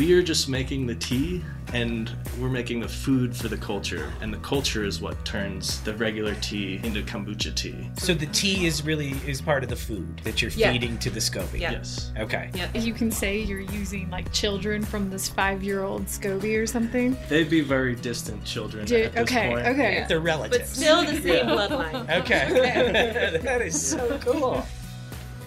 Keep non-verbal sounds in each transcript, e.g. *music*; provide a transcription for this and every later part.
we are just making the tea and we're making the food for the culture. And the culture is what turns the regular tea into kombucha tea. So the tea is really is part of the food that you're Yeah. feeding to the SCOBY. Yeah. Yes. Okay. Yeah. You can say you're using like children from this five-year-old SCOBY or something. They'd be very distant children Do- at this okay, point. okay. Yeah. They're relatives But relatives. still the same bloodline. *laughs* Okay. *laughs* that is so cool.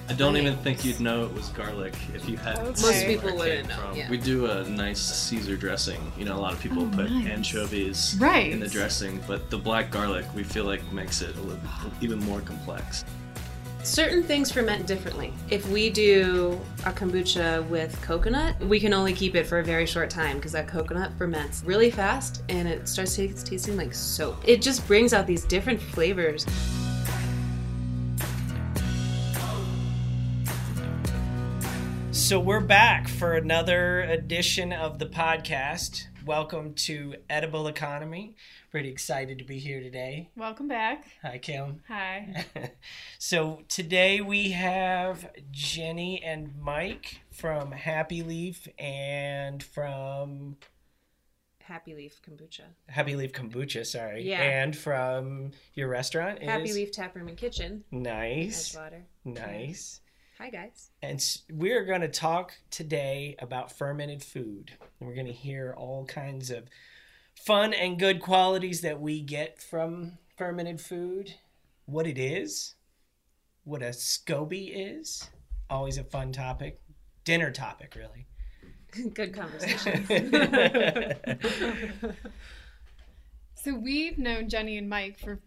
I don't even think you'd know it was garlic if you had. Most people it wouldn't know, from. yeah. We do a nice Caesar dressing. You know, a lot of people Oh, put nice. anchovies Right. in the dressing, but the black garlic we feel like makes it a little, even more complex. Certain things ferment differently. If we do a kombucha with coconut, we can only keep it for a very short time because that coconut ferments really fast and it starts ta- tasting like soap. It just brings out these different flavors. So we're back for another edition of the podcast. Welcome to Edible Economy. Pretty excited to be here today. Welcome back. Hi, Kim. Hi. *laughs* so today we have Jenny and Mike from Happy Leaf and from Happy Leaf kombucha. Happy Leaf Kombucha, sorry. Yeah. And from your restaurant is Happy Leaf Tap Room and Kitchen. Nice. Edgewater. Nice. Hi guys. And we're going to talk today about fermented food. And we're going to hear all kinds of fun and good qualities that we get from fermented food, what it is, what a SCOBY is. Always a fun topic. Dinner topic, really. *laughs* Good conversation. *laughs* *laughs* So we've known Jenny and Mike for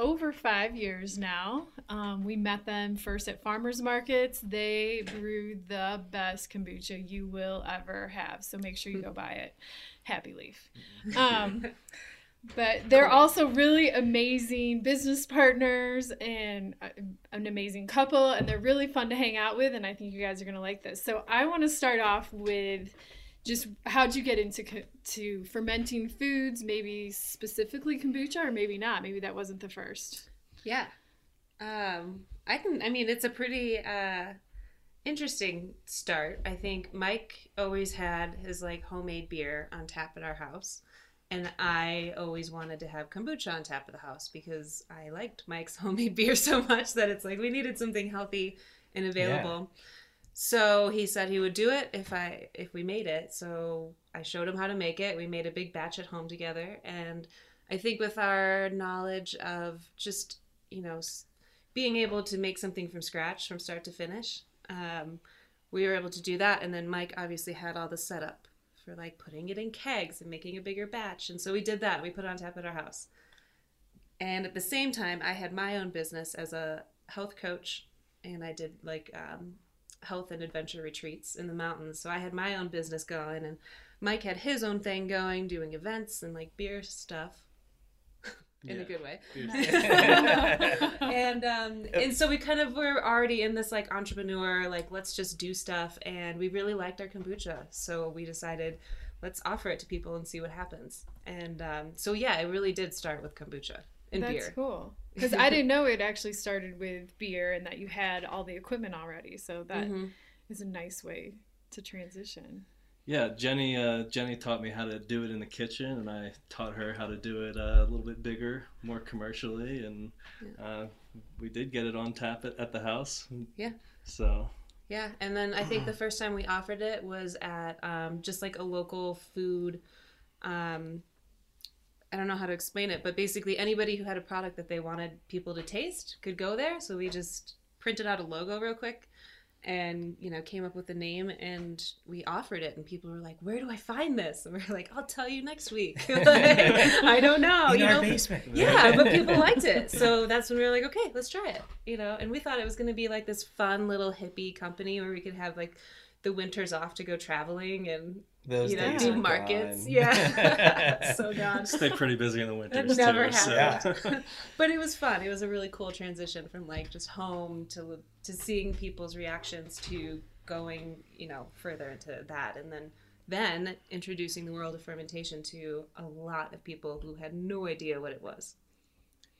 over five years now. Um, we met them first at farmers markets. They brew the best kombucha you will ever have. So make sure you go buy it. Happy Leaf. Um, *laughs* but they're also really amazing business partners and a- an amazing couple, and they're really fun to hang out with. And I think you guys are gonna like this. So I want to start off with just how'd you get into co- to fermenting foods? Maybe specifically kombucha, or maybe not. Maybe that wasn't the first. Yeah. Um, I can, I mean, it's a pretty uh, interesting start. I think Mike always had his like homemade beer on tap at our house. And I always wanted to have kombucha on tap at the house because I liked Mike's *laughs* homemade beer so much that it's like we needed something healthy and available. So he said he would do it if I if we made it. So I showed him how to make it. We made a big batch at home together and I think with our knowledge of just, you know, being able to make something from scratch from start to finish, um, we were able to do that. And then Mike obviously had all the setup for like putting it in kegs and making a bigger batch. And so we did that. We put it on tap at our house. And at the same time, I had my own business as a health coach, and I did like um, health and adventure retreats in the mountains. So I had my own business going, and Mike had his own thing going, doing events and like beer stuff. *laughs* In a good way. *laughs* *laughs* And um and so we kind of were already in this like entrepreneur like let's just do stuff and we really liked our kombucha. So we decided let's offer it to people and see what happens. And um so yeah it really did start with kombucha and That's beer cool. *laughs* Because I didn't know it actually started with beer and that you had all the equipment already. So that is Mhm. a nice way to transition. Yeah, Jenny. Uh, Jenny taught me how to do it in the kitchen, and I taught her how to do it uh, a little bit bigger, more commercially, and uh, we did get it on tap at, at the house. Yeah. So Yeah, and then I think the first time we offered it was at um, just like a local food. Um, I don't know how to explain it, but basically anybody who had a product that they wanted people to taste could go there. So we just printed out a logo real quick, and you know came up with a name, and we offered it, and people were like, "Where do I find this?" And we are like, "I'll tell you next week." *laughs* Like, I don't know. in you our know? basement. Yeah, but *laughs* people liked it. So that's when we were like, okay, let's try it. You know, and we thought it was going to be like this fun little hippie company where we could have like the winters off to go traveling and Those you know days do are markets. gone. *laughs* Yeah, *laughs* so gone. stay pretty busy in the winter. winters never too. So. happened. *laughs* but it was fun. It was a really cool transition from like just home to to seeing people's reactions to going, you know, further into that, and then then introducing the world of fermentation to a lot of people who had no idea what it was,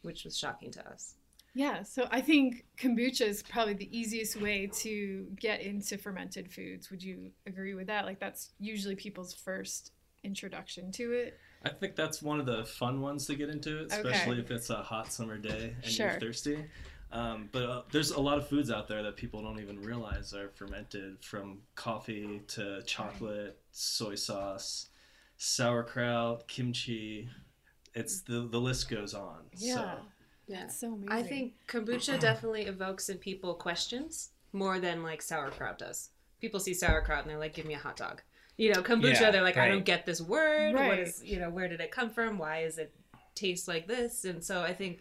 which was shocking to us. Yeah, so I think kombucha is probably the easiest way to get into fermented foods. Would you agree with that? Like that's usually people's first introduction to it. I think that's one of the fun ones to get into, especially okay. if it's a hot summer day and sure. you're thirsty. Um, but uh, there's a lot of foods out there that people don't even realize are fermented, from coffee to chocolate, soy sauce, sauerkraut, kimchi. It's the the list goes on. Yeah. So. Yeah. That's so amazing. I think kombucha *clears throat* definitely evokes in people questions more than like sauerkraut does. People see sauerkraut and they're like, "Give me a hot dog." You know, kombucha, yeah, they're like, right. "I don't get this word. Right. What is, you know, where did it come from? Why is it taste like this?" And so I think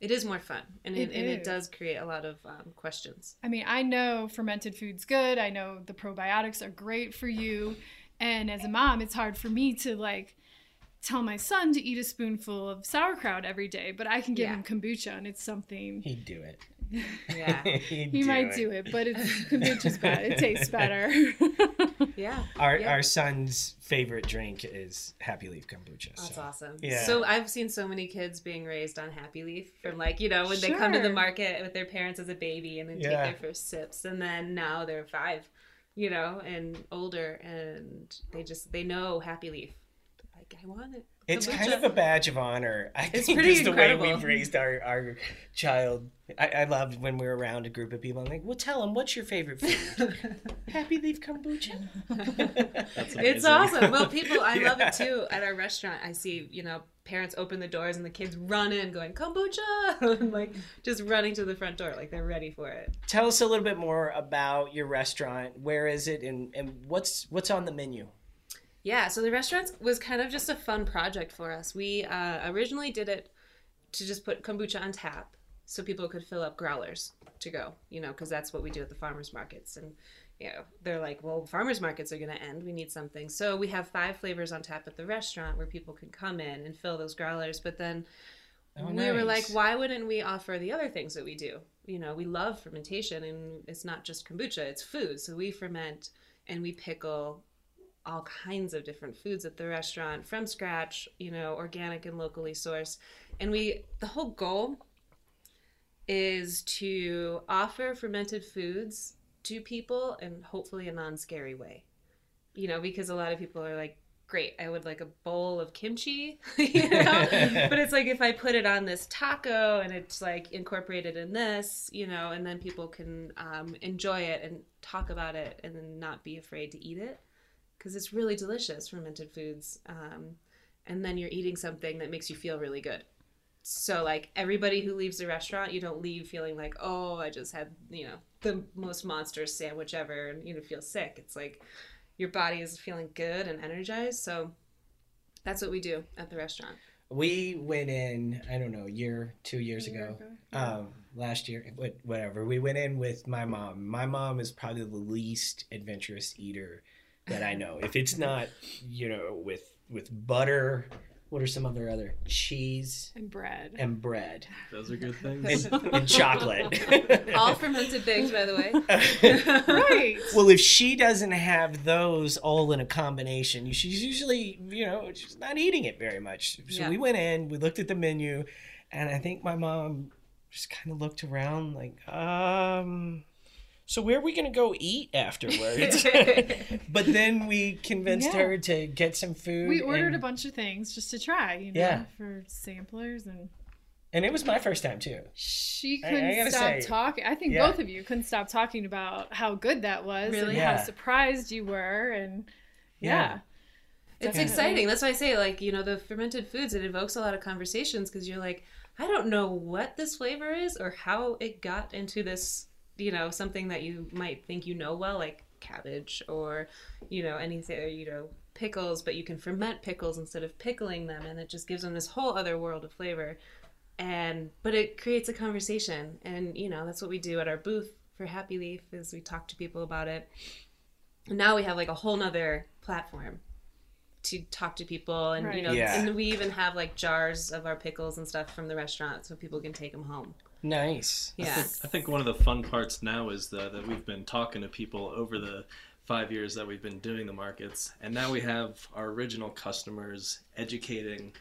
it is more fun, and it, it and it does create a lot of um, questions. I mean, I know fermented food's good. I know the probiotics are great for you, and as a mom, it's hard for me to like tell my son to eat a spoonful of sauerkraut every day, but I can give yeah. him kombucha and it's something he'd do it. Yeah. *laughs* he do might it. do it, but it's *laughs* kombucha's bad. It tastes *laughs* better. yeah. Our yeah. our son's favorite drink is Happy Leaf kombucha. That's so. awesome. Yeah. So I've seen so many kids being raised on Happy Leaf from like, you know, when sure. they come to the market with their parents as a baby and then yeah. take their first sips and then now they're 5, you know, and older and they just they know Happy Leaf I want it. It's kind of a badge of honor. I it's think pretty is the incredible. way we've raised our, our child. I, I loved when we were around a group of people. I'm like, well, tell them what's your favorite food? *laughs* Happy Leaf kombucha. *laughs* it's awesome. Well, people, I *laughs* yeah. love it too. At our restaurant, I see you know parents open the doors and the kids run in going kombucha, like just running to the front door, like they're ready for it. Tell us a little bit more about your restaurant. Where is it, and and what's what's on the menu? Yeah, so the restaurant was kind of just a fun project for us. We uh, originally did it to just put kombucha on tap so people could fill up growlers to go, you know, because that's what we do at the farmers markets. And, you know, they're like, well, farmers markets are going to end. We need something. So we have five flavors on tap at the restaurant where people can come in and fill those growlers. But then oh, we nice. were like, why wouldn't we offer the other things that we do? You know, we love fermentation and it's not just kombucha, it's food. So we ferment and we pickle all kinds of different foods at the restaurant from scratch, you know, organic and locally sourced. And we, the whole goal is to offer fermented foods to people in hopefully a non scary way. You know, because a lot of people are like, great, I would like a bowl of kimchi, *laughs* you know? *laughs* but it's like if I put it on this taco and it's like incorporated in this, you know, and then people can um, enjoy it and talk about it and then not be afraid to eat it because it's really delicious fermented foods um, and then you're eating something that makes you feel really good. So like everybody who leaves the restaurant you don't leave feeling like oh i just had you know the most monstrous sandwich ever and you know feel sick. It's like your body is feeling good and energized so that's what we do at the restaurant. We went in i don't know a year two years ago, ago um, last year whatever. We went in with my mom. My mom is probably the least adventurous eater that I know. If it's not, you know, with with butter, what are some other other cheese and bread and bread? Those are good things. And, and chocolate. *laughs* All fermented things, by the way. *laughs* right. Well, if she doesn't have those all in a combination, she's usually, you know, she's not eating it very much. So yeah. we went in, we looked at the menu, and I think my mom just kind of looked around like, um so where are we going to go eat afterwards? *laughs* but then we convinced yeah. her to get some food. We ordered and... a bunch of things just to try, you know, yeah. for samplers and. And it was my first time too. She couldn't I, I stop talking. I think yeah. both of you couldn't stop talking about how good that was really? and yeah. how surprised you were, and yeah. It's exciting. That's why I say, like, you know, the fermented foods, it evokes a lot of conversations because you're like, I don't know what this flavor is or how it got into this you know something that you might think you know well like cabbage or you know anything you know pickles but you can ferment pickles instead of pickling them and it just gives them this whole other world of flavor and but it creates a conversation and you know that's what we do at our booth for happy leaf is we talk to people about it and now we have like a whole nother platform to talk to people and right. you know yeah. and we even have like jars of our pickles and stuff from the restaurant so people can take them home Nice. Yeah. I think, I think one of the fun parts now is the, that we've been talking to people over the five years that we've been doing the markets, and now we have our original customers educating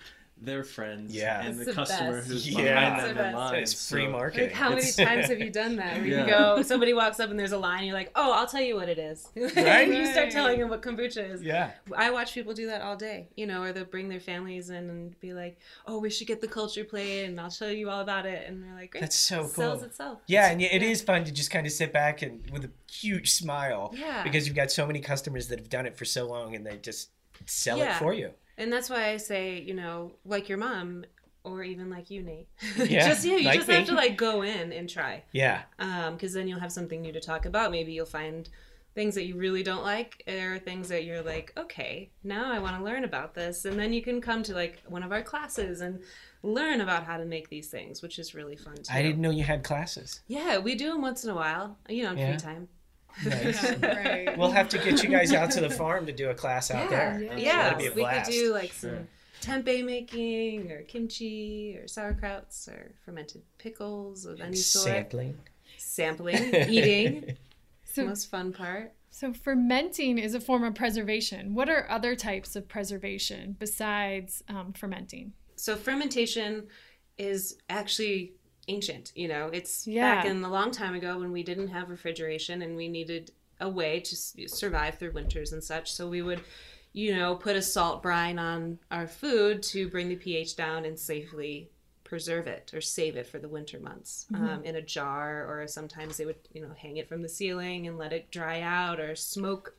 their friends yeah. and the, the customer best. who's yeah. behind them in line. It's free marketing. Like how many times have you *laughs* done that? Where Yeah. you go, somebody walks up and there's a line, you're like, oh, I'll tell you what it is. *laughs* and you start telling them what kombucha is. yeah. I watch people do that all day, you know, or they'll bring their families in and be like, oh, we should get the culture plate and I'll show you all about it. And they're like, great. That's so It sells itself. Yeah, and it is fun to just kind of sit back and with a huge smile Yeah. because you've got so many customers that have done it for so long and they just sell it for you. And that's why I say, you know, like your mom or even like you, Nate. *laughs* Yeah, just yeah, you like just have to like go in and try. Yeah. Um, because then you'll have something new to talk about. Maybe you'll find things that you really don't like or things that you're like, okay, now I want to learn about this. And then you can come to like one of our classes and learn about how to make these things, which is really fun too. I didn't know you had classes. Yeah, we do them once in a while, you know, in Yeah. free time. Nice. Yeah, right. We'll have to get you guys out to the farm to do a class out there. Yeah. Yeah, That'd be a we could do like Sure. some tempeh making or kimchi or sauerkrauts or fermented pickles of any sort. Sampling. Sampling, *laughs* eating, the So, most fun part. so fermenting is a form of preservation. What are other types of preservation besides um, fermenting? So fermentation is actually ancient. You know, it's Yeah. back in a long time ago when we didn't have refrigeration and we needed a way to survive through winters and such. So we would, you know, put a salt brine on our food to bring the pH down and safely preserve it or save it for the winter months um, in a jar or sometimes they would you know hang it from the ceiling and let it dry out or smoke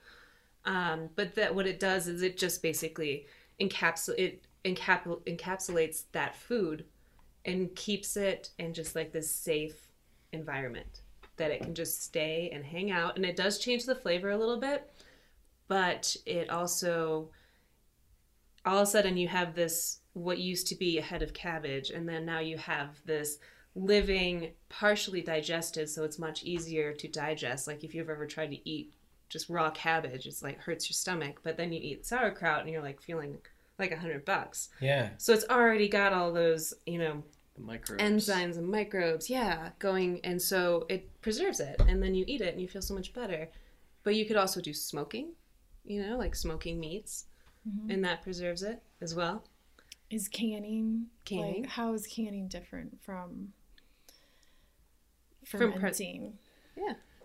um, but that what it does is it just basically encapsul it encap- encapsulates that food and keeps it in just like this safe environment that it can just stay and hang out. And it does change the flavor a little bit but it also all of a sudden you have this what used to be a head of cabbage and then now you have this living partially digested so it's much easier to digest. Like if you've ever tried to eat just raw cabbage it's like hurts your stomach but then you eat sauerkraut and you're like feeling like a hundred bucks Yeah. so it's already got all those you know The microbes. enzymes and microbes yeah going and so it preserves it and then you eat it and you feel so much better but you could also do smoking you know like smoking meats mm-hmm. and that preserves it as well Is canning, Canning. Like, how is canning different from From pre- fermenting?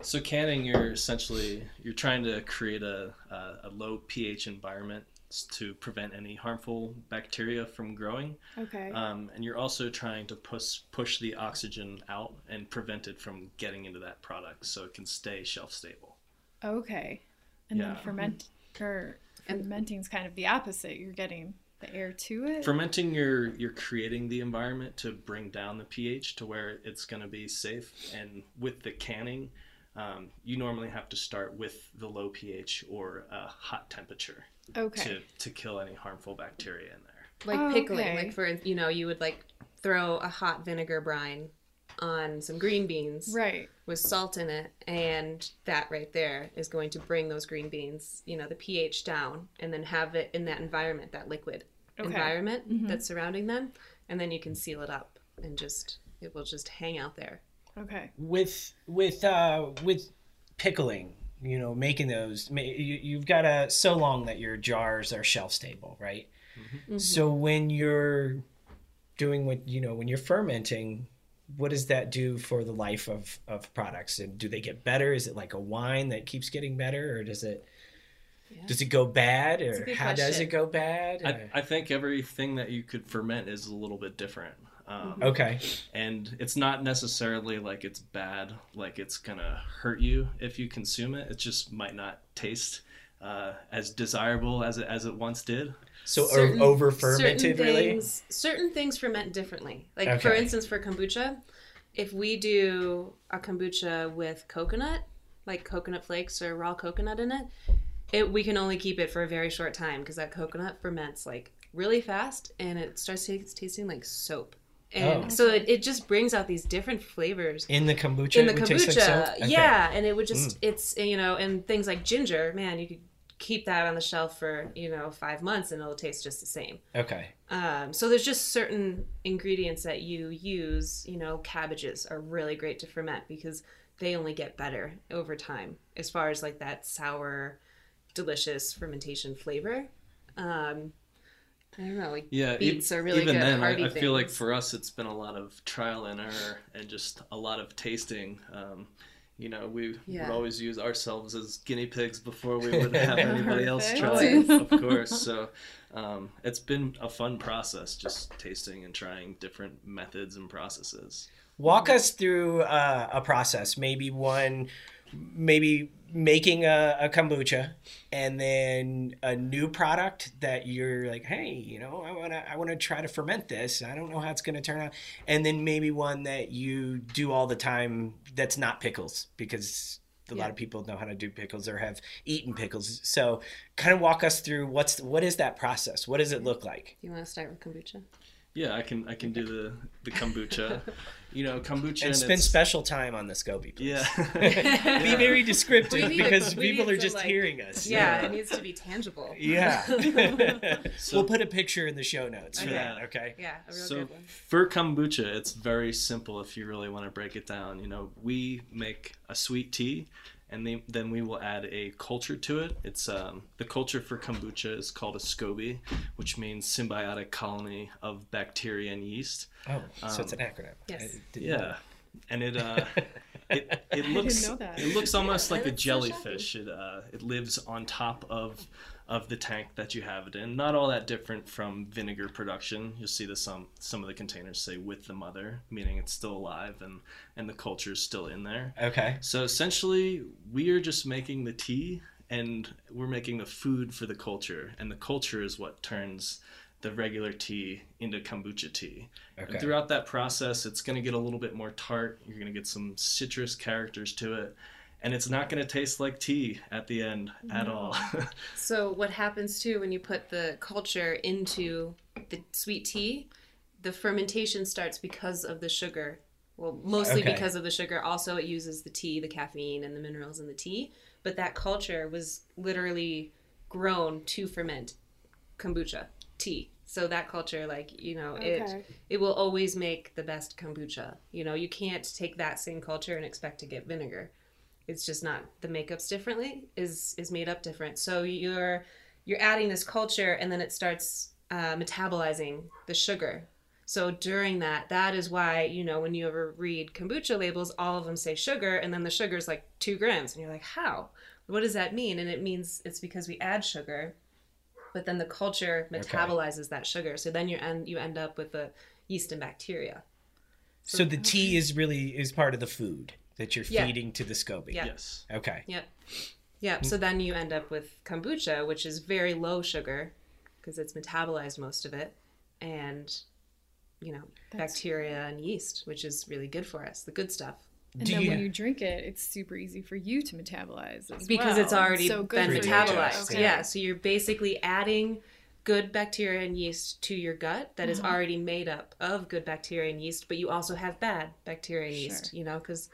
So canning, you're essentially you're trying to create a, a, a low pH environment to prevent any harmful bacteria from growing, okay. um, and you're also trying to push push the oxygen out and prevent it from getting into that product, so it can stay shelf stable. okay. And then yeah. ferment or fermenting is kind of the opposite. You're getting the air to it. Fermenting, you're you're creating the environment to bring down the pH to where it's going to be safe, and with the canning. Um, you normally have to start with the low pH or a hot temperature okay. to, to kill any harmful bacteria in there. like Oh, pickling okay. like for you know you would like throw a hot vinegar brine on some green beans Right. with salt in it and that right there is going to bring those green beans you know the ph down and then have it in that environment that liquid Okay. environment Mhm. that's surrounding them and then you can seal it up and just it will just hang out there Okay. with with uh with pickling you know making those you, you've got a so long that your jars are shelf stable right Mhm. so when you're doing what you know when you're fermenting what does that do for the life of of products and do they get better is it like a wine that keeps getting better or does it Yeah. does it go bad or good how does it go bad I, I think everything that you could ferment is a little bit different. Um, okay. And it's not necessarily like it's bad, like it's gonna hurt you if you consume it. It just might not taste uh, as desirable as it, as it once did. so Certain- over fermented really? things, certain things ferment differently. Like for instance for kombucha if we do a kombucha with coconut like coconut flakes or raw coconut in it it we can only keep it for a very short time because that coconut ferments like really fast and it starts t- tasting like soap and Oh. so it, it just brings out these different flavors in the kombucha in the it would taste kombucha like? Okay. yeah and it would just it's you know and things like ginger man you could keep that on the shelf for you know five months and it'll taste just the same okay um, so there's just certain ingredients that you use. You know, cabbages are really great to ferment because they only get better over time as far as like that sour, delicious fermentation flavor. Um, I don't know, like yeah, beets are really even good. then, I, I feel like for us, it's been a lot of trial and error and just a lot of tasting. Um, you know, we yeah. would always use ourselves as guinea pigs before we would *laughs* have anybody else *laughs* try it, of course. So um, it's been a fun process just tasting and trying different methods and processes. Walk us through uh, a process, maybe one, maybe making a, a, kombucha and then a new product that you're like hey you know i want to i want to try to ferment this. I don't know how it's going to turn out. And then maybe one that you do all the time that's not pickles because a yeah. lot of people know how to do pickles or have eaten pickles. So kind of walk us through what's what is that process? What does it look like? You want to start with kombucha yeah, I can I can do the the kombucha. You know, kombucha and, and spend special time on the SCOBY. Please. Yeah, *laughs* be very descriptive because people are just like, hearing us. Yeah, yeah, it needs to be tangible. Yeah, *laughs* *laughs* so, we'll put a picture in the show notes for okay. that. Okay. Yeah, a real so good one. For kombucha, it's very simple if you really want to break it down. You know, we make a sweet tea and they, then we will add a culture to it. It's um, the culture for kombucha is called a SCOBY, which means symbiotic colony of bacteria and yeast. Oh, um, so it's an um, acronym. Yes. Yeah, and it uh, *laughs* it, it looks it looks almost yeah, like a jellyfish. So it uh, it lives on top of of the tank that you have it in. Not all that different from vinegar production. You'll see this some some of the containers say with the mother, meaning it's still alive and and the culture is still in there. Okay. So essentially, we are just making the tea and we're making the food for the culture, and the culture is what turns the regular tea into kombucha tea. Okay. And throughout that process, it's going to get a little bit more tart. You're going to get some citrus characters to it and it's not going to taste like tea at the end no. at all. *laughs* so what happens too when you put the culture into the sweet tea, the fermentation starts because of the sugar. Well, mostly okay. because of the sugar. Also, it uses the tea, the caffeine, and the minerals in the tea. But that culture was literally grown to ferment kombucha tea. So that culture, like you know, okay. it it will always make the best kombucha. You know, you can't take that same culture and expect to get vinegar it's just not the makeup's differently is is made up different. So you're you're adding this culture and then it starts uh, metabolizing the sugar. So during that that is why you know when you ever read kombucha labels all of them say sugar and then the sugar is like two grams and you're like how? What does that mean? And it means it's because we add sugar but then the culture metabolizes okay. that sugar. So then you end you end up with the yeast and bacteria. So, so the tea is really is part of the food that you're yeah. feeding to the SCOBY. Yeah. Yes. Okay. Yep. Yeah. So then you end up with kombucha, which is very low sugar because it's metabolized most of it, and you know That's... bacteria and yeast, which is really good for us, the good stuff. And Do then you... when you drink it, it's super easy for you to metabolize because well. it's already so been metabolized. Okay. Yeah. So you're basically adding good bacteria and yeast to your gut that mm-hmm. is already made up of good bacteria and yeast, but you also have bad bacteria and sure. yeast. You know, because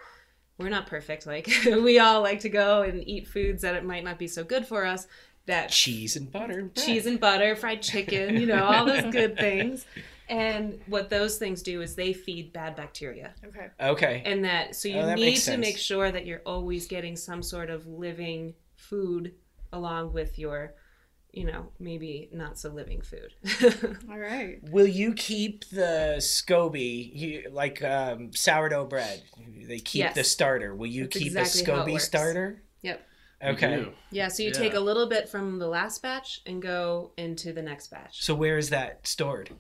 we're not perfect. Like *laughs* we all like to go and eat foods that it might not be so good for us. That cheese and butter, cheese and butter, fried chicken, you know, all those good *laughs* things. And what those things do is they feed bad bacteria. Okay. Okay. And that so you oh, that need to make sure that you're always getting some sort of living food along with your you know, maybe not so living food. *laughs* All right. Will you keep the SCOBY, you, like um, sourdough bread? They keep yes. the starter. Will you That's keep exactly the SCOBY starter? Yep. Okay. Yeah, so you yeah. take a little bit from the last batch and go into the next batch. So where is that stored?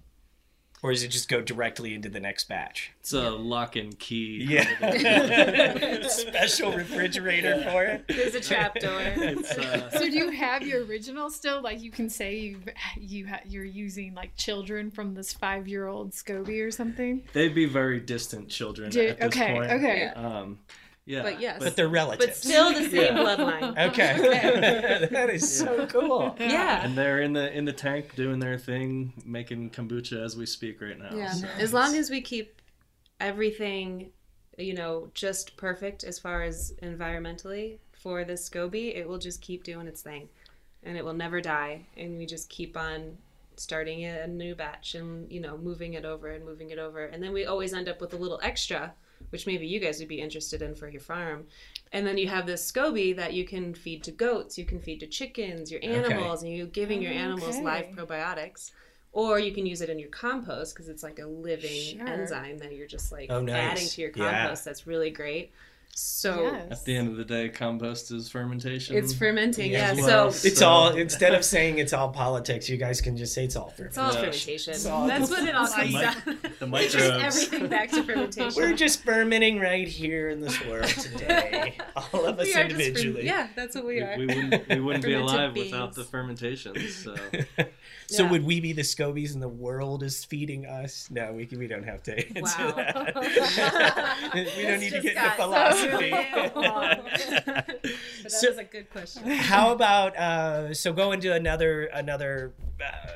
Or does it just go directly into the next batch? It's a lock and key. Yeah. *laughs* Special *laughs* refrigerator for it. There's a trap door. Uh... *laughs* So do you have your original still? Like you can say you you ha- you're using like children from this five year old SCOBY or something. They'd be very distant children do, at this okay, point. Okay. Um, yeah. But yes. But they're relatives. But still the same yeah. bloodline. *laughs* Okay. *laughs* okay. that is so cool. Yeah. And they're in the in the tank doing their thing, making kombucha as we speak right now. Yeah. So as long as we keep everything, you know, just perfect as far as environmentally for this SCOBY, it will just keep doing its thing. And it will never die. And we just keep on starting a new batch and, you know, moving it over and moving it over. And then we always end up with a little extra which maybe you guys would be interested in for your farm. And then you have this SCOBY that you can feed to goats, you can feed to chickens, your animals, okay. and you're giving your oh, animals okay. live probiotics, or you can use it in your compost because it's like a living sure. enzyme that you're just like oh, nice. adding to your compost. Yeah. That's really great. So yes. at the end of the day, compost is fermentation. It's fermenting, yeah. Well. So it's all instead of saying it's all politics, you guys can just say it's all fermentation. It's all fermentation. It's all That's what it all *laughs* comes down. The microbes. *laughs* everything back to fermentation. We're just fermenting right here in this world today. *laughs* all of us individually. yeah, that's what we, we are. We, wouldn't, we wouldn't be alive beings. without the fermentation. So. So yeah. would we be the Scobies and the world is feeding us? No, we we don't have to *laughs* answer wow. that. *laughs* *laughs* we don't need to get into philosophy. So, that so, was a good question. How about uh, so go into another another uh,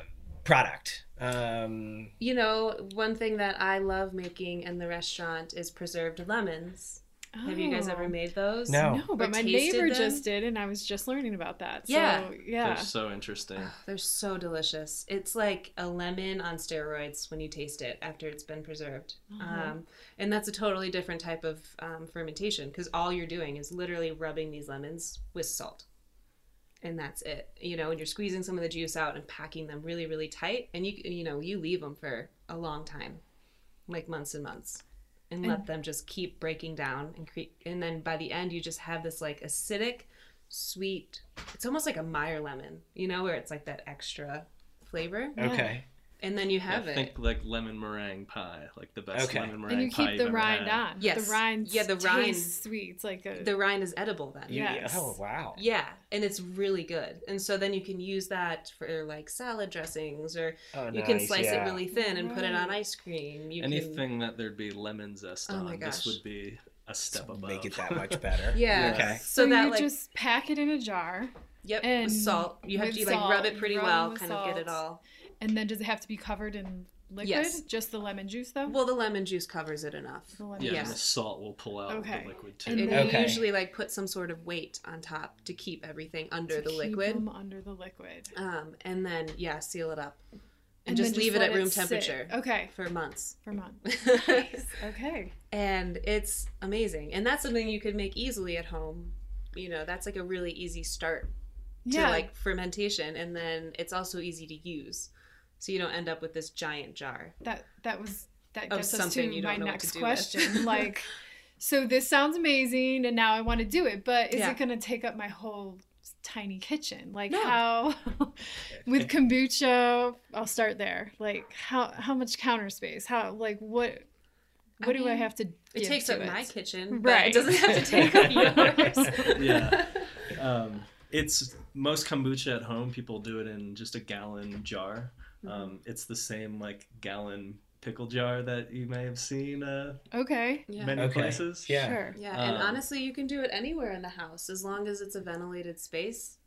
product. Um, you know, one thing that I love making in the restaurant is preserved lemons. Oh. Have you guys ever oh. made those? No, no, but my neighbor them? just did, and I was just learning about that. So, yeah, yeah, they're so interesting. Oh, they're so delicious. It's like a lemon on steroids when you taste it after it's been preserved, uh-huh. um, and that's a totally different type of um, fermentation because all you're doing is literally rubbing these lemons with salt, and that's it. You know, and you're squeezing some of the juice out and packing them really, really tight, and you you know you leave them for a long time, like months and months and, and let them just keep breaking down and cre- and then by the end you just have this like acidic sweet it's almost like a meyer lemon you know where it's like that extra flavor. Okay and then you have yeah, it. Think like lemon meringue pie, like the best okay. lemon meringue pie. And you keep the rind on. Yes, the rind. Yeah, the rind sweet. It's like a... the rind is edible then. Yes. Oh wow. Yeah, and it's really good. And so then you can use that for like salad dressings, or oh, you nice. can slice yeah. it really thin and right. put it on ice cream. You Anything can... that there'd be lemon zest oh on, this would be a step above. Make it that much better. *laughs* yeah. Okay. So, so that you like just pack it in a jar. Yep. And with salt. You have to like rub it pretty well, kind salt. of get it all. And then does it have to be covered in liquid? Yes. Just the lemon juice though? Well, the lemon juice covers it enough. yeah, yeah. and the salt will pull out okay. the liquid too. And they okay. usually like put some sort of weight on top to keep everything under to the liquid. under the liquid. Um, and then yeah, seal it up. And, and just leave just it at room it temperature. Okay. For months. For months. *laughs* nice. Okay. And it's amazing. And that's something you could make easily at home. You know, that's like a really easy start to yeah. like fermentation and then it's also easy to use so you don't end up with this giant jar. That that was that gets us to my next to question. *laughs* like, so this sounds amazing, and now I want to do it, but is yeah. it going to take up my whole tiny kitchen? Like no. how *laughs* with kombucha? I'll start there. Like how how much counter space? How like what? What I do mean, I have to? It takes up it? my kitchen, right? It doesn't have to take up *laughs* yours. yeah. Um, it's most kombucha at home. People do it in just a gallon jar. Mm-hmm. Um, it's the same like gallon pickle jar that you may have seen uh, okay many okay. places. Yeah, sure. Yeah, um, and honestly, you can do it anywhere in the house as long as it's a ventilated space.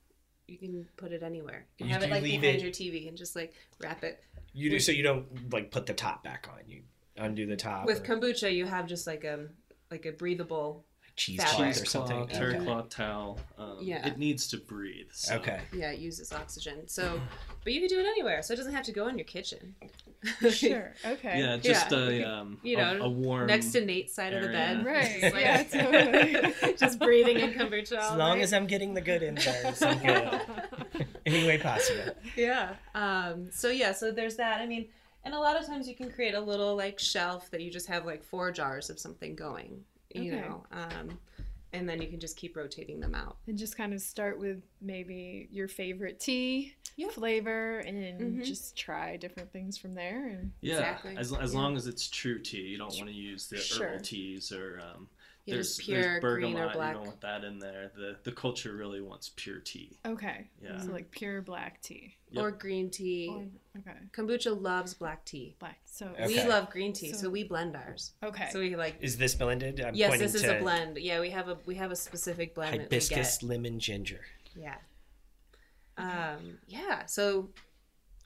You can put it anywhere. You can you have it like behind it, your TV and just like wrap it. You do so you don't like put the top back on. You undo the top. With or... kombucha, you have just like a like a breathable cheesecloth or something. Terry cloth towel. Um, yeah. It needs to breathe. So. Okay. Yeah, it uses oxygen. So, but you can do it anywhere, so it doesn't have to go in your kitchen. *laughs* sure. Okay. Yeah, just yeah. a um, you know, a, a, warm next to Nate's side area. of the bed. Right. Like, yeah, *laughs* totally. just breathing in kombucha. As long night. as I'm getting the good in there, I'm good. *laughs* Any way possible. Yeah. Um. So yeah. So there's that. I mean. And a lot of times you can create a little like shelf that you just have like four jars of something going you okay. know um, and then you can just keep rotating them out and just kind of start with maybe your favorite tea yep. flavor and mm-hmm. just try different things from there and yeah exactly. as, as yeah. long as it's true tea you don't want to use the sure. herbal teas or um, yeah, there's pure there's bergamot, green or black. You don't want that in there. The the culture really wants pure tea. Okay. Yeah. So like pure black tea. Yep. Or green tea. Or, okay. Kombucha loves black tea. Black. So okay. we love green tea, so, so, we blend ours. Okay. So we like. Is this blended? I'm yes, this is a blend. Yeah, we have a we have a specific blend. Hibiscus, lemon, ginger. Yeah. Um. Yeah. So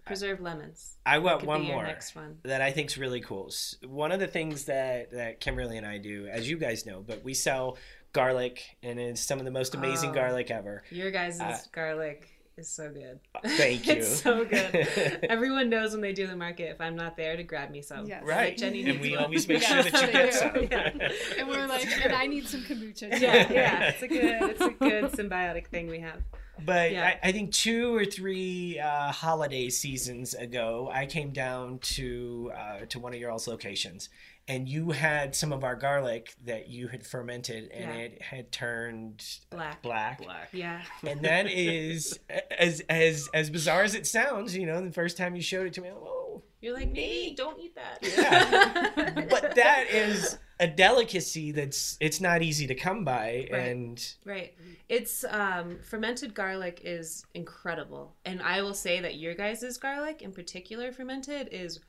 preserved lemons. I want one more next one. that I think is really cool. One of the things that that Kimberly and I do, as you guys know, but we sell garlic, and it's some of the most amazing oh, garlic ever. Your guys' uh, garlic is so good. Thank *laughs* you. it's so good. *laughs* Everyone knows when they do the market if I'm not there to grab me some. Yes. Right. Like Jenny and we one. always make sure that *laughs* you get some. Yeah. And we're like, and I need some kombucha. Yeah, yeah. It's a good, it's a good symbiotic thing we have. But yeah. I, I, think two or three uh, holiday seasons ago, I came down to uh, to one of your all's locations, and you had some of our garlic that you had fermented and yeah. it had turned black. black. Black. *laughs* Yeah. And that is as as as bizarre as it sounds you know the first time you showed it to me oh you're like me don't eat that yeah *laughs* but that is a delicacy that's it's not easy to come by right. and right it's um fermented garlic is incredible and i will say that your guys's garlic in particular fermented is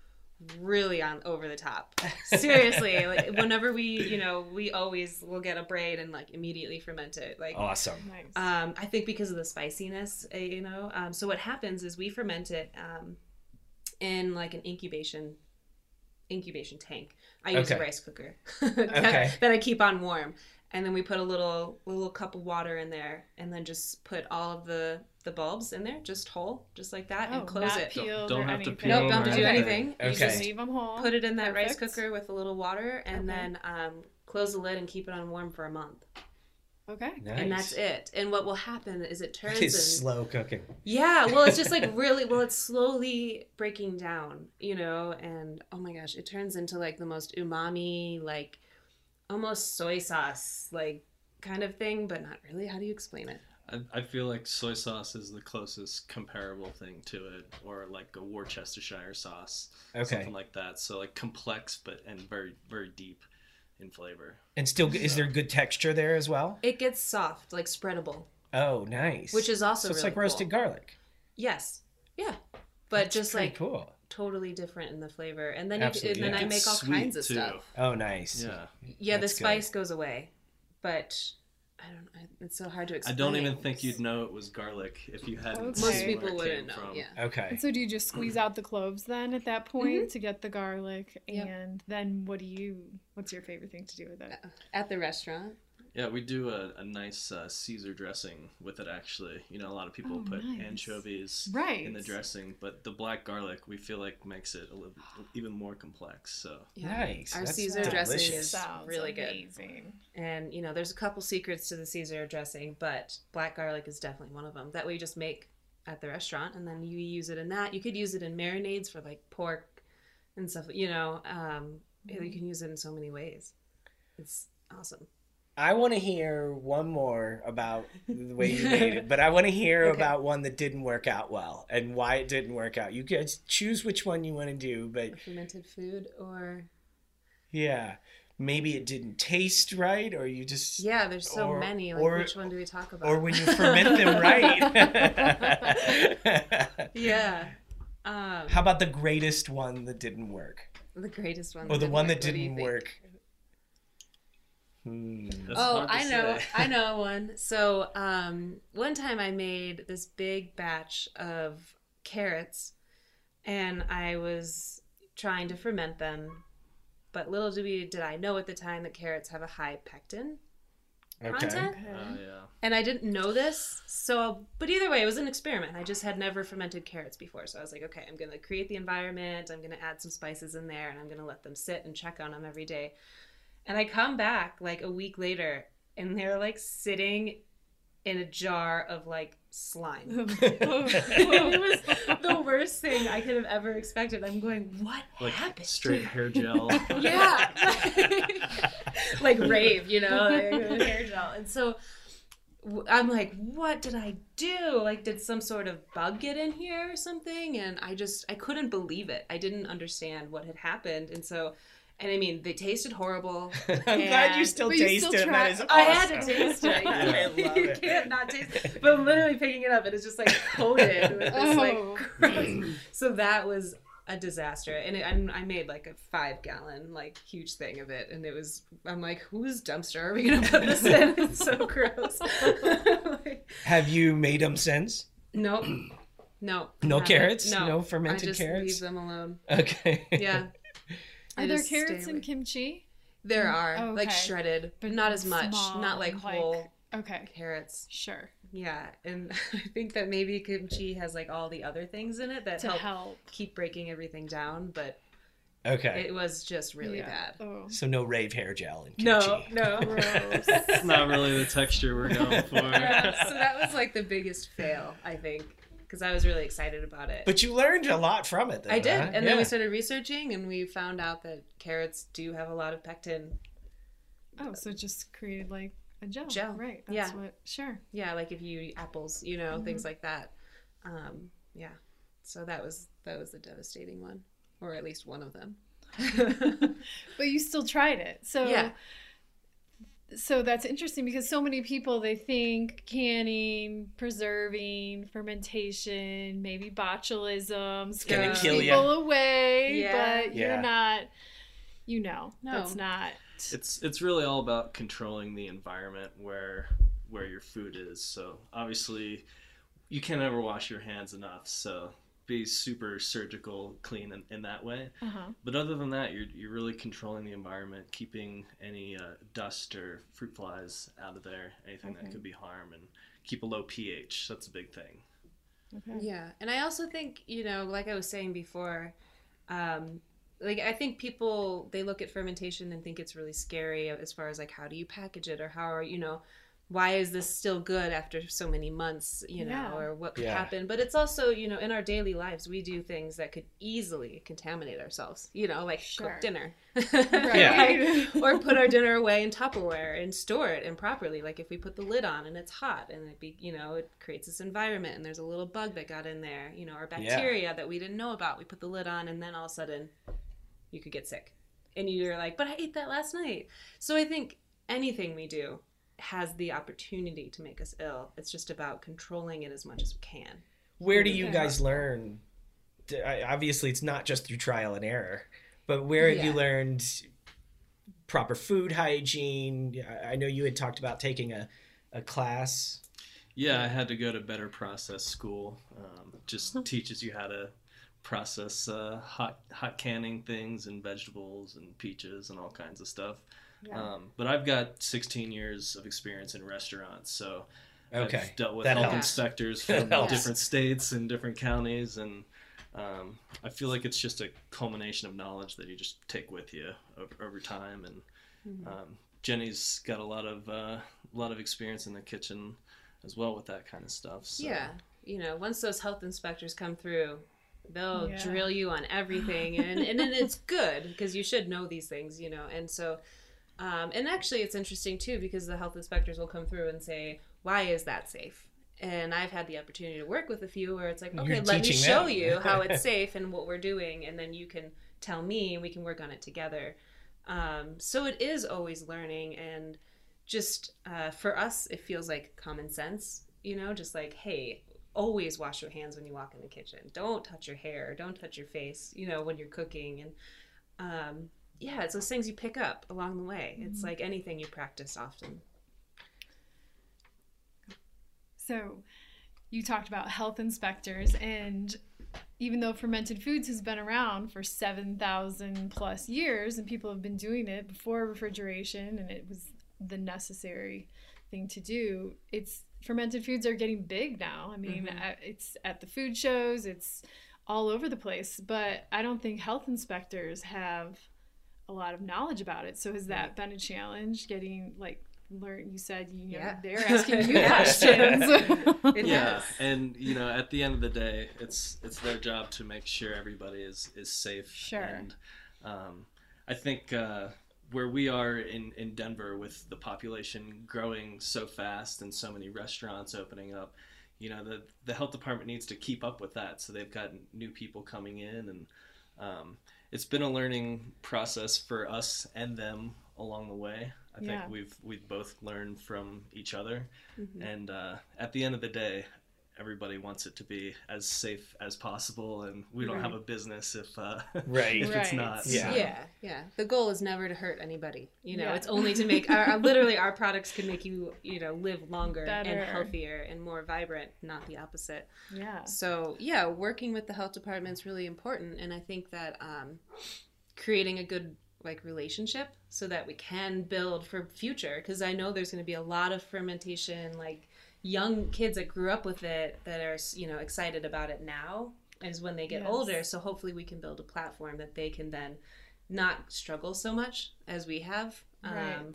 really on over the top. *laughs* Seriously, like whenever we, you know, we always will get a braid and like immediately ferment it. Like awesome. Nice. Um, I think because of the spiciness, uh, you know. Um, so what happens is we ferment it um, in like an incubation incubation tank. I use okay. a rice cooker *laughs* that, okay. that I keep on warm and then we put a little little cup of water in there and then just put all of the the bulbs in there just whole just like that oh, and close it don't, don't have anything. to peel nope don't have to do anything okay. you just leave them whole put it in that Perfect. rice cooker with a little water and okay. then um, close the lid and keep it on warm for a month Okay. Nice. And that's it. And what will happen is it turns it's and, slow cooking. Yeah, well it's just like *laughs* really well it's slowly breaking down, you know, and oh my gosh, it turns into like the most umami like almost soy sauce like kind of thing, but not really. How do you explain it? I, I feel like soy sauce is the closest comparable thing to it, or like a Worcestershire sauce, okay. something like that. So like complex, but and very very deep in flavor. And still, so. is there good texture there as well? It gets soft, like spreadable. Oh, nice. Which is also so it's really like roasted cool. garlic. Yes. Yeah. But That's just like cool totally different in the flavor. And then you, and then I make all kinds of too. stuff. Oh, nice. Yeah. Yeah, That's the spice good. goes away, but I don't. I, it's so hard to explain. I don't even think you'd know it was garlic if you hadn't. Okay. Most people wouldn't know. From. Yeah. Okay. And so do you just squeeze out the cloves then at that point mm-hmm. to get the garlic, and then what do you? What's your favorite thing to do with it? At the restaurant. Yeah, we do a, a nice uh, Caesar dressing with it. Actually, you know, a lot of people oh, put nice. anchovies right. in the dressing, but the black garlic we feel like makes it a little even more complex. So yeah. nice. Our That's Caesar delicious. dressing is Sounds really amazing. good. And you know, there's a couple secrets to the Caesar dressing, but black garlic is definitely one of them. That we just make at the restaurant, and then you use it in that. You could use it in marinades for like pork and stuff. You know, um, mm-hmm. you can use it in so many ways. It's awesome. I want to hear one more about the way you made it, *laughs* but I want to hear okay. about one that didn't work out well and why it didn't work out. You guys choose which one you want to do, but fermented food or yeah, maybe it didn't taste right, or you just yeah. There's so or, many. Like, or, which one do we talk about? Or when you ferment them right. *laughs* yeah. *laughs* Um, How about the greatest one that didn't work? The greatest one. Or the one work. that didn't work. Hmm. Oh, I know, I know *laughs* one. So, um, one time I made this big batch of carrots, and I was trying to ferment them, but little did we did I know at the time that carrots have a high pectin okay. content. Okay. Uh, yeah. And I didn't know this, so but either way, it was an experiment. I just had never fermented carrots before, so I was like, okay, I'm gonna create the environment. I'm gonna add some spices in there, and I'm gonna let them sit and check on them every day. And I come back like a week later and they're like sitting in a jar of like slime. *laughs* *laughs* it was the worst thing I could have ever expected. I'm going, what like happened? Straight hair gel. *laughs* yeah, like rave, you know, like hair gel. And so I'm like, what did I do? Like, did some sort of bug get in here or something? And I just, I couldn't believe it. I didn't understand what had happened, and so and I mean, they tasted horrible. *laughs* I'm glad you still taste it. That is awesome. I had to taste it. *laughs* Yeah, I *laughs* love you it. can't not taste it. But literally picking it up, and it's just like coated with this Oh. like. so that was a disaster, and it, I, I made like a five gallon like huge thing of it, and it was. I'm like, whose dumpster are we gonna put this in? It's so gross. Like, Have you made them since? nope. No. No carrots? No. No I just carrots? leave them alone. Okay. Yeah. Are there just carrots stay in kimchi? There mm, are Oh, like shredded, but not as much. Small, not like whole Okay, carrots. sure. Yeah, and *laughs* I think that maybe kimchi has like all the other things in it that help, help. keep breaking everything down. But Okay. It was just really yeah. bad. Oh. So no rave hair gel in kimchi. No, *laughs* no. it's not really the texture we're going *laughs* for. Yeah, so that was like the biggest fail, I think, because I was really excited about it. But you learned a lot from it, though. I did, huh? and yeah. then we started researching, and we found out that carrots do have a lot of pectin. Oh, so it just created like a gel. Gel, right? That's yeah. What, sure. Yeah, like if you eat apples, you know, mm-hmm. things like that. Um, yeah. So that was that was the devastating one or at least one of them. *laughs* but you still tried it. So yeah. So that's interesting because so many people they think canning, preserving, fermentation, maybe botulism, scaring people you. away, yeah. but yeah. you're not. You know, no. that's not. It's it's really all about controlling the environment where where your food is. So obviously, you can never wash your hands enough. So be super surgical, clean in, in that way. Uh-huh. But other than that, you're you're really controlling the environment, keeping any uh, dust or fruit flies out of there, anything okay. that could be harm, and keep a low pH. That's a big thing. Okay. Yeah, and I also think you know, like I was saying before, um, like I think people they look at fermentation and think it's really scary as far as like how do you package it or how are you know why is this still good after so many months you know yeah. or what could yeah. happen but it's also you know in our daily lives we do things that could easily contaminate ourselves you know like sure. cook dinner right? *laughs* *laughs* or put our dinner away in tupperware and store it improperly like if we put the lid on and it's hot and it be you know it creates this environment and there's a little bug that got in there you know or bacteria yeah. that we didn't know about we put the lid on and then all of a sudden you could get sick and you're like but i ate that last night so i think anything we do has the opportunity to make us ill. It's just about controlling it as much as we can. Where do you guys learn? Obviously, it's not just through trial and error, but where have yeah. you learned proper food hygiene? I know you had talked about taking a, a class. Yeah, I had to go to Better Process School. Um, just teaches you how to process uh, hot hot canning things and vegetables and peaches and all kinds of stuff. Um, but I've got 16 years of experience in restaurants, so okay. I've dealt with that health helps. inspectors *laughs* from different states and different counties, and um, I feel like it's just a culmination of knowledge that you just take with you over, over time. And mm-hmm. um, Jenny's got a lot of uh, a lot of experience in the kitchen as well with that kind of stuff. So. Yeah, you know, once those health inspectors come through, they'll yeah. drill you on everything, and and, and it's good because you should know these things, you know, and so um, and actually, it's interesting too because the health inspectors will come through and say, "Why is that safe?" And I've had the opportunity to work with a few where it's like, "Okay, You're let me show them. you how it's *laughs* safe and what we're doing, and then you can tell me, and we can work on it together." Um, so it is always learning, and just uh, for us, it feels like common sense. You know, just like, hey, always wash your hands when you walk in the kitchen. Don't touch your hair. Don't touch your face. You know, when you're cooking, and um, yeah, it's those things you pick up along the way. Mm-hmm. It's like anything you practice often. So, you talked about health inspectors, and even though fermented foods has been around for 7,000 plus years and people have been doing it before refrigeration and it was the necessary thing to do, it's fermented foods are getting big now. I mean, mm-hmm. it's at the food shows, it's all over the place, but I don't think health inspectors have a lot of knowledge about it. So has that been a challenge getting like learn you said you know yeah. they're asking you *laughs* questions. *laughs* yeah. And you know, at the end of the day, it's it's their job to make sure everybody is is safe. Sure. And um, I think uh, where we are in, in Denver with the population growing so fast and so many restaurants opening up, you know, the the health department needs to keep up with that. So they've got new people coming in and um, it's been a learning process for us and them along the way. I yeah. think we've we've both learned from each other, mm-hmm. and uh, at the end of the day, everybody wants it to be as safe as possible, and we don't right. have a business if uh, right *laughs* if right. it's not. Yeah. yeah, yeah. The goal is never to hurt anybody. You know, yeah. it's only to make our, literally our products can make you you know live longer Better. and healthier and more vibrant, not the opposite. Yeah. So yeah, working with the health department is really important, and I think that um, creating a good like relationship so that we can build for future because i know there's going to be a lot of fermentation like young kids that grew up with it that are you know excited about it now is when they get yes. older. So hopefully we can build a platform that they can then not struggle so much as we have. Right. Um,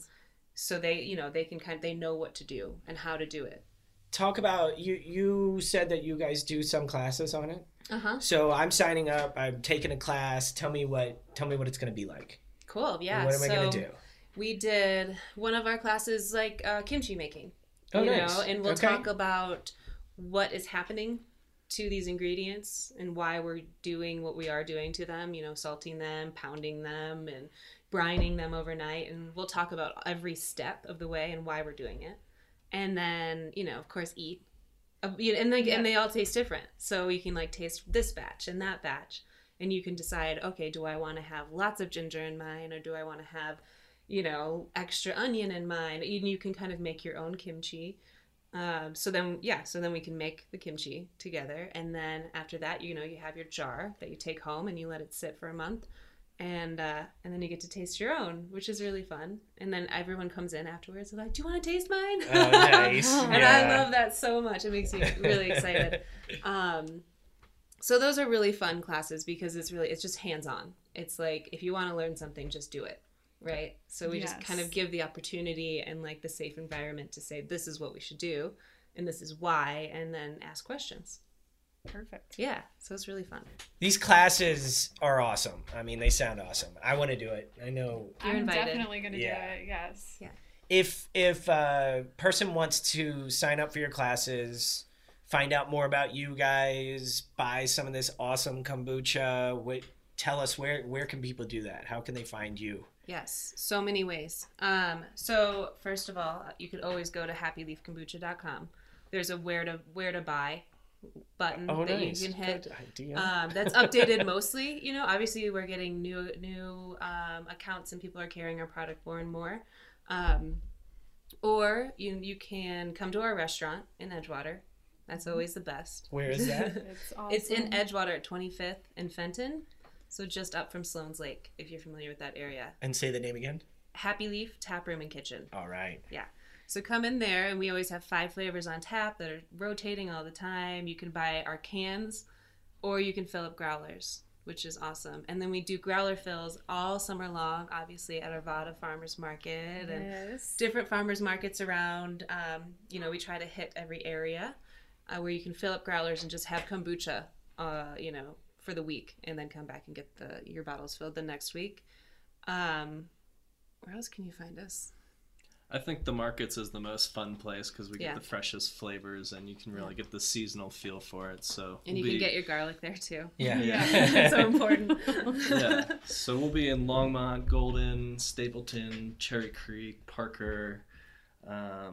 so they, you know, they can kind of, they know what to do and how to do it. Talk about you. You said that you guys do some classes on it. Uh huh. So I'm signing up. I'm taking a class. Tell me what. Tell me what it's going to be like. Cool. Yeah. What am so I going to do? We did one of our classes like uh, kimchi making. Oh, you nice. know, and we'll okay. talk about what is happening to these ingredients and why we're doing what we are doing to them, you know, salting them, pounding them, and brining them overnight. And we'll talk about every step of the way and why we're doing it. And then, you know, of course, eat. And like, yeah. and they all taste different. So you can like taste this batch and that batch, and you can decide, okay, do I want to have lots of ginger in mine, or do I want to have, you know, extra onion in mine? And you can kind of make your own kimchi um, so then, yeah, so then we can make the kimchi together, and then after that, you know, you have your jar that you take home and you let it sit for a month, and uh, and then you get to taste your own, which is really fun. And then everyone comes in afterwards, and like, "Do you want to taste mine?" Oh, nice! *laughs* and yeah. I love that so much. It makes me really excited. *laughs* Um, so those are really fun classes because it's really it's just hands on. It's like if you want to learn something, just do it right? So we yes. just kind of give the opportunity and like the safe environment to say this is what we should do and this is why and then ask questions. Perfect. Yeah, so it's really fun. These classes are awesome. I mean, they sound awesome. I want to do it. I know you're I'm invited. definitely going to yeah. do it. Yes. Yeah. If if a person wants to sign up for your classes, find out more about you guys, buy some of this awesome kombucha, what tell us where where can people do that? How can they find you? Yes, so many ways. Um, so first of all, you could always go to happyleafkombucha.com. There's a where to where to buy button oh, that nice. you can hit. Um, that's updated mostly. You know, obviously we're getting new new um, accounts and people are carrying our product more and more. Um, or you you can come to our restaurant in Edgewater. That's always the best. Where is that? it's, *laughs* awesome. it's in Edgewater at 25th and Fenton. So just up from Sloan's Lake, if you're familiar with that area. And say the name again. Happy Leaf Tap Room and Kitchen. All right. Yeah. So come in there, and we always have five flavors on tap that are rotating all the time. You can buy our cans, or you can fill up growlers, which is awesome. And then we do growler fills all summer long, obviously at Arvada Farmers Market and different farmers markets around. Um, you know, we try to hit every area uh, where you can fill up growlers and just have kombucha. Uh, you know, for the week and then come back and get the your bottles filled the next week. Um, where else can you find us? I think the markets is the most fun place because we yeah. get the freshest flavors and you can really get the seasonal feel for it. So and you we'll can be... get your garlic there too. Yeah, *laughs* yeah, so important. *laughs* *laughs* yeah, so we'll be in Longmont, Golden, Stapleton, Cherry Creek, Parker. Um,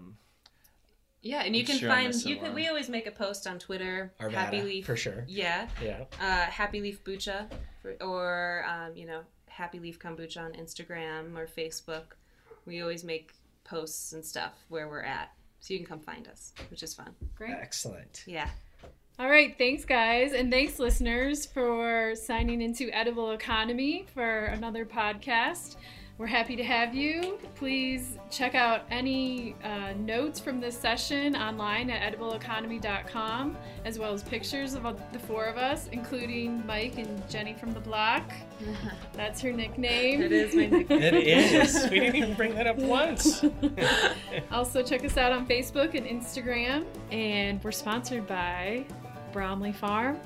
yeah, and you I'm can sure find you can. We always make a post on Twitter. Arvada, Happy Leaf for sure. Yeah. Yeah. Uh, Happy Leaf Bucha, for, or um, you know Happy Leaf Kombucha on Instagram or Facebook. We always make posts and stuff where we're at, so you can come find us, which is fun. Great. Excellent. Yeah. All right, thanks guys, and thanks listeners for signing into Edible Economy for another podcast. We're happy to have you. Please check out any uh, notes from this session online at edibleeconomy.com, as well as pictures of the four of us, including Mike and Jenny from the block. *laughs* That's her nickname. It is my nickname. it is. We didn't even bring that up once. *laughs* also, check us out on Facebook and Instagram. And we're sponsored by Bromley Farm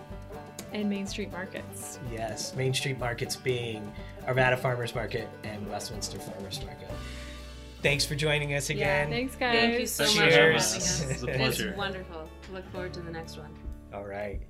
and Main Street Markets. Yes, Main Street Markets being Arvada Farmers Market and Westminster Farmers Market. Thanks for joining us again. Yeah, thanks, guys. Thank you so Cheers. much for having us. It's a pleasure. It's wonderful. Look forward to the next one. All right.